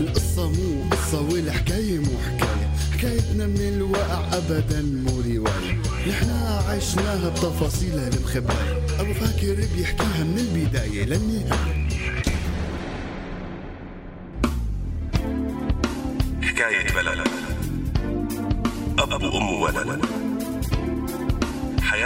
القصة مو قصة والحكاية مو حكاية. حكايتنا من الواقع أبدا مو رواية. نحنا عشناها بتفاصيلها المخبأة أبو فاكر بيحكيها من البداية للنهاية. حكاية بلد. أب وأم وولد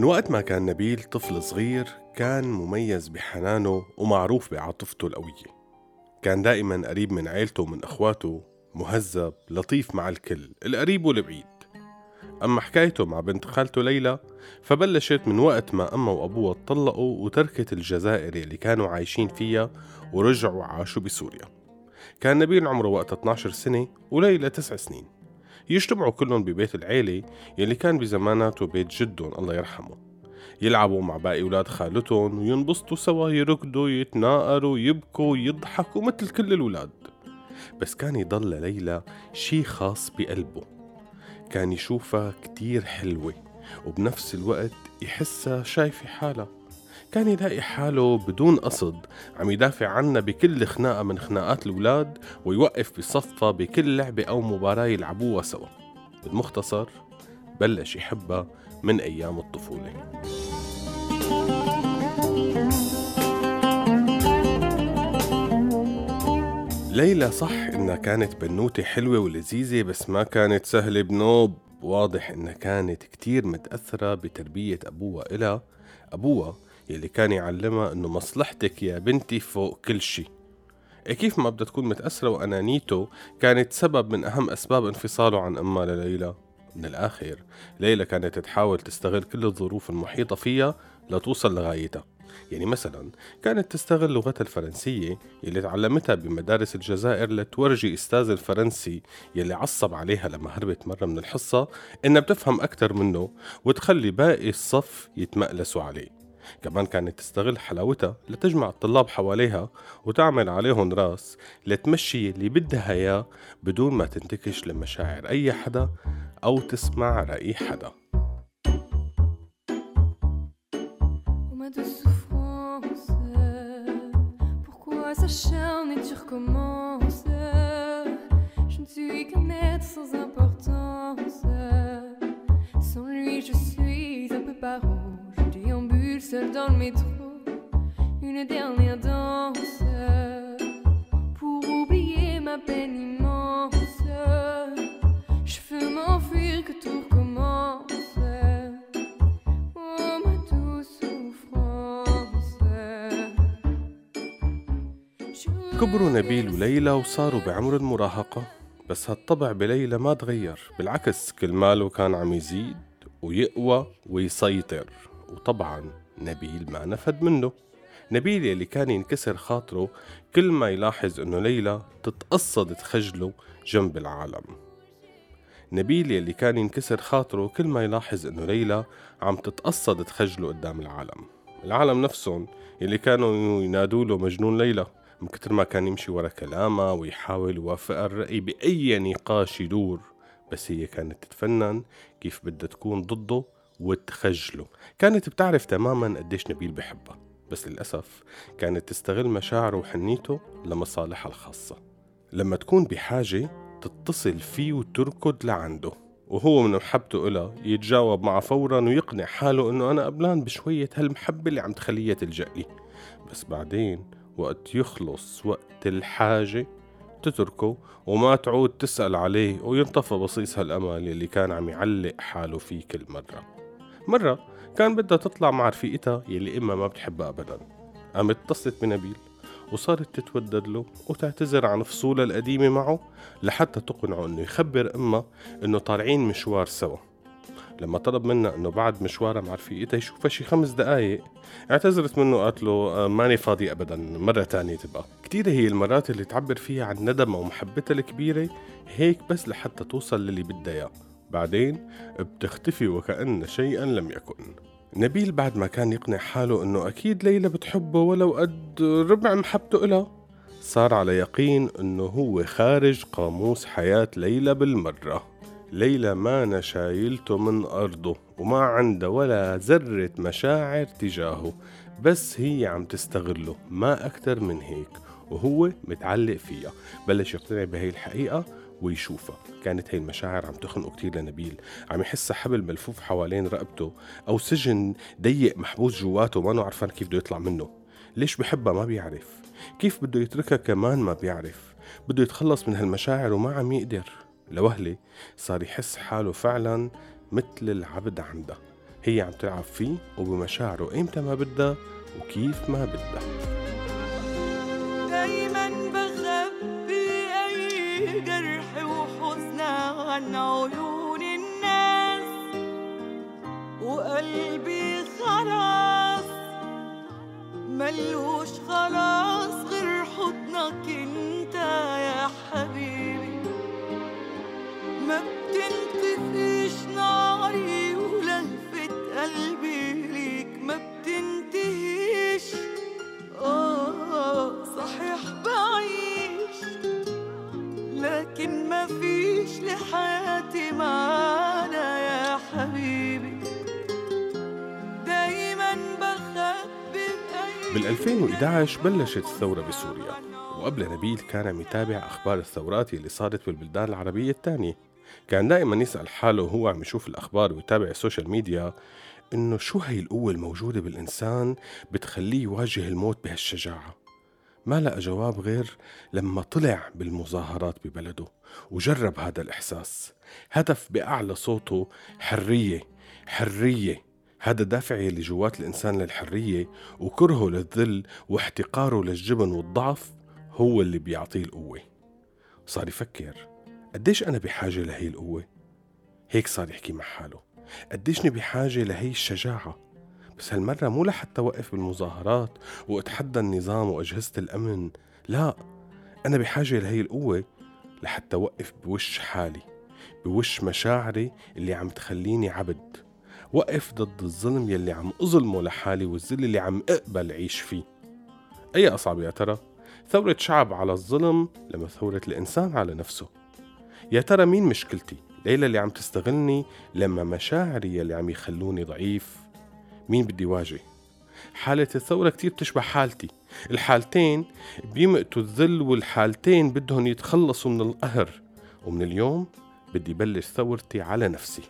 من وقت ما كان نبيل طفل صغير كان مميز بحنانه ومعروف بعاطفته القوية. كان دائما قريب من عيلته ومن أخواته مهذب لطيف مع الكل القريب والبعيد. أما حكايته مع بنت خالته ليلى فبلشت من وقت ما أمه وأبوها اتطلقوا وتركت الجزائر اللي كانوا عايشين فيها ورجعوا عاشوا بسوريا. كان نبيل عمره وقتها 12 سنة وليلى 9 سنين. يجتمعوا كلهم ببيت العيلة يلي كان بزماناته بيت جدهم الله يرحمه. يلعبوا مع باقي أولاد خالتهم وينبسطوا سوا يركضوا يتناقروا يبكوا يضحكوا مثل كل الأولاد. بس كان يضل ليلى شي خاص بقلبه. كان يشوفها كتير حلوة وبنفس الوقت يحسها شايفة حالها. كان يلاقي حاله بدون قصد. عم يدافع عنها بكل خناقة من خناقات الأولاد ويوقف بصفها بكل لعبة أو مباراة يلعبوها سوا. بالمختصر بلش يحبها من أيام الطفولة. ليلى صح إنها كانت بنوتة حلوة ولذيذة بس ما كانت سهلة بنوب. واضح إنها كانت كتير متأثرة بتربية أبوها إلها. أبوها يلي كان يعلمها إنه مصلحتك يا بنتي فوق كل شي. إيه كيف ما بدها تكون متأثرة وأنانيته كانت سبب من أهم أسباب انفصاله عن أمها لليلى. من الآخر ليلى كانت تحاول تستغل كل الظروف المحيطة فيها لتوصل لغايتها. يعني مثلا كانت تستغل لغتها الفرنسية يلي تعلمتها بمدارس الجزائر لتورجي أستاذ الفرنسي يلي عصب عليها لما هربت مرة من الحصة إنها بتفهم أكتر منه وتخلي باقي الصف يتمألسوا عليه. كمان كانت تستغل حلاوتها لتجمع الطلاب حواليها وتعمل عليهم راس لتمشي اللي بدها إياه بدون ما تنتكش لمشاعر أي حدا أو تسمع رأي حدا. Je suis sans lui, je suis un peu paro. Seul dans le métro. Une dernière danse pour oublier ma peine immense. Je veux m'enfuir que tout recommence. Oh ma douce souffrance. كبروا نبيل وليلى وصاروا بعمر المراهقة بس هالطبع بليلى ما تغير بالعكس كل ماله كان عم يزيد ويقوى ويسيطر وطبعا نبيل ما نفد منه. نبيل يلي كان ينكسر خاطره كل ما يلاحظ إنه ليلى تتقصد تخجله جنب العالم. نبيل يلي كان ينكسر خاطره كل ما يلاحظ إنه ليلى عم تتقصد تخجله قدام العالم. العالم نفسهم يلي كانوا ينادوا له مجنون ليلى من كتر ما كان يمشي ورا كلامها ويحاول يوافقها الرأي بأي نقاش يدور. بس هي كانت تتفنن كيف بدها تكون ضده وتخجله. كانت بتعرف تماما قديش نبيل بحبها بس للأسف كانت تستغل مشاعره وحنيته لمصالحها الخاصة. لما تكون بحاجة تتصل فيه وتركض لعنده وهو من محبته إلها يتجاوب معها فورا ويقنع حاله إنه أنا قبلان بشوية هالمحبة اللي عم تخليها تلجأ لي. بس بعدين وقت يخلص وقت الحاجة تتركه وما تعود تسأل عليه وينطفى بصيص هالأمل اللي كان عم يعلق حاله فيه كل مرة. مرة كان بدها تطلع مع رفيقتها يلي إما ما بتحبها أبدا. قامت اتصلت بنبيل وصارت تتودد له وتعتذر عن فصولها القديمة معه لحتى تقنعه إنه يخبر امها إنه طالعين مشوار سوا. لما طلب منها إنه بعد مشوارها مع رفيقتها يشوفها شي خمس دقايق اعتذرت منه وقالت له آه، ماني فاضي ابدا مرة تانية تبقى. كتير هي المرات اللي تعبر فيها عن ندمها ومحبتها الكبيرة هيك بس لحتى توصل للي بدها إياه. بعدين بتختفي وكأن شيئا لم يكن. نبيل بعد ما كان يقنع حاله إنه أكيد ليلى بتحبه ولو قد ربع محبته إلها صار على يقين إنه هو خارج قاموس حياة ليلى بالمرة. ليلى ما نشايلته من أرضه وما عنده ولا ذرة مشاعر تجاهه بس هي عم تستغله ما أكتر من هيك وهو متعلق فيها. بلش يقتنع بهي الحقيقة ويشوفها. كانت هي المشاعر عم تخنقه كتير لنبيل. عم يحسها حبل ملفوف حوالين رقبته أو سجن ضيق محبوس جواته ما عرفان كيف بده يطلع منه. ليش بحبها؟ ما بيعرف. كيف بده يتركها كمان؟ ما بيعرف. بده يتخلص من هالمشاعر وما عم يقدر. لوهلة صار يحس حاله فعلا مثل العبد عندها. هي عم تلعب فيه وبمشاعره ايمتى ما بدها وكيف ما بدها. عن عيون الناس وقلبي خلاص ملوش خلاص. حبيبي. دايما بخبي بال 2011 بلشت الثورة بسوريا وقبل نبيل كان عم يتابع أخبار الثورات اللي صارت بالبلدان العربية الثانية. كان دائما يسأل حاله وهو عم يشوف الأخبار ويتابع ال social media إنه شو هي القوة الموجودة بالإنسان بتخليه يواجه الموت بهالشجاعة. ما لقى جواب غير لما طلع بالمظاهرات ببلده وجرب هذا الإحساس. هدف بأعلى صوته حرية حرية. هذا دافع اللي جوات الإنسان للحرية وكرهه للذل واحتقاره للجبن والضعف هو اللي بيعطيه القوة. صار يفكر قديش أنا بحاجة لهي القوة؟ هيك صار يحكي مع حاله قديشني بحاجة لهي الشجاعة؟ بس هالمرة مو لحتى وقف بالمظاهرات واتحدى النظام وأجهزة الأمن لا أنا بحاجة لهي القوة لحتى وقف بوش حالي بوش مشاعري اللي عم تخليني عبد وقف ضد الظلم يلي عم أظلمه لحالي والذل اللي عم أقبل عيش فيه أي أصعب يا ترى؟ ثورة شعب على الظلم لما ثورة الإنسان على نفسه يا ترى مين مشكلتي؟ ليلى اللي عم تستغلني لما مشاعري يلي عم يخلوني ضعيف مين بدي واجه؟ حالة الثورة كتير بتشبه حالتي. الحالتين بيمقتوا الذل والحالتين بدهم يتخلصوا من القهر. ومن اليوم بدي بلش ثورتي على نفسي.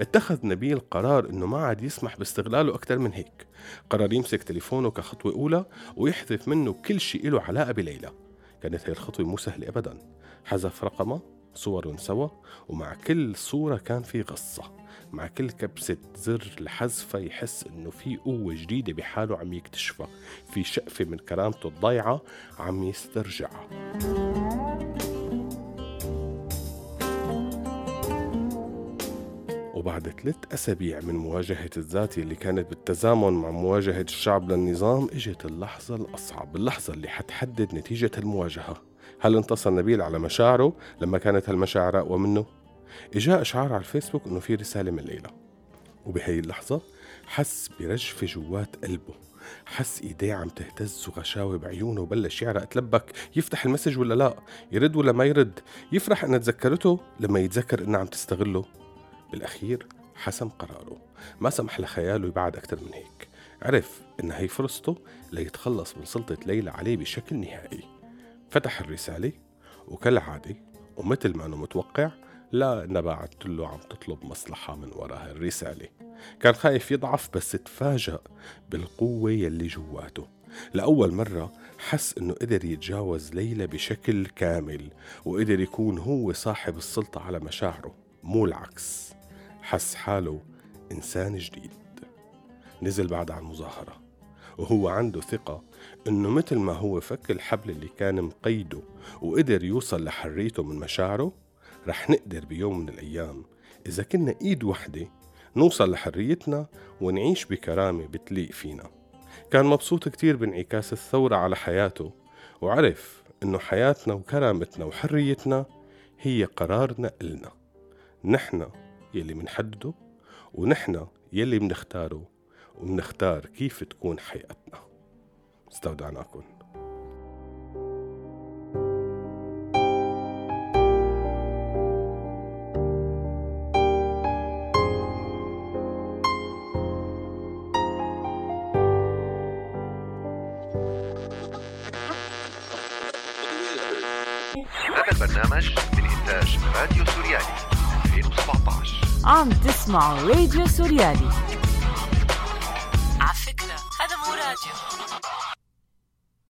اتخذ نبيل قرار إنه ما عاد يسمح باستغلاله أكثر من هيك. قرر يمسك تليفونه كخطوة أولى ويحذف منه كل شيء له علاقة بليلى. كانت هي الخطوة مو سهلة أبدا. حذف رقمها صور سوا ومع كل صورة كان في قصة. مع كل كبسة زر لحذفها يحس إنه في قوة جديدة بحاله عم يكتشفها. في شقفة من كرامته الضايعة عم يسترجعها. وبعد ثلاث أسابيع من مواجهة الذات اللي كانت بالتزامن مع مواجهة الشعب للنظام إجت اللحظة الأصعب اللحظة اللي حتحدد نتيجة المواجهة. هل انتصر نبيل على مشاعره لما كانت هالمشاعر أقوى منه؟ إجاء إشعار على الفيسبوك إنه في رسالة من ليلى. وبهي اللحظة حس برجفة جوات قلبه. حس إيديه عم تهتز وغشاوة بعيونه وبلش يعرق. تلبك يفتح المسج ولا لا؟ يرد ولا ما يرد؟ يفرح انها تذكرته لما يتذكر إنها عم تستغله. بالأخير حسم قراره. ما سمح لخياله يبعد أكثر من هيك. عرف إن هي فرصته ليتخلص من سلطة ليلى عليه بشكل نهائي. فتح الرسالة وكالعادة ومثل ما أنه متوقع لا بعت له عم تطلب مصلحة من وراء الرسالة. كان خايف يضعف بس تفاجأ بالقوة يلي جواته. لأول مرة حس إنه قدر يتجاوز ليلى بشكل كامل وقدر يكون هو صاحب السلطة على مشاعره مو العكس. حس حاله إنسان جديد. نزل بعد عن المظاهرة. وهو عنده ثقة إنه مثل ما هو فك الحبل اللي كان مقيده وقدر يوصل لحريته من مشاعره رح نقدر بيوم من الأيام إذا كنا إيد وحدة نوصل لحريتنا ونعيش بكرامة بتليق فينا. كان مبسوط كتير بانعكاس الثورة على حياته وعرف إنه حياتنا وكرامتنا وحريتنا هي قرارنا إلنا. نحن يلي منحدده ونحن يلي منختاره. ومنختار كيف تكون حياتنا. استودعناكم. هذا البرنامج من إنتاج راديو سوريالي 2017 عم تسمعوا راديو سوريالي.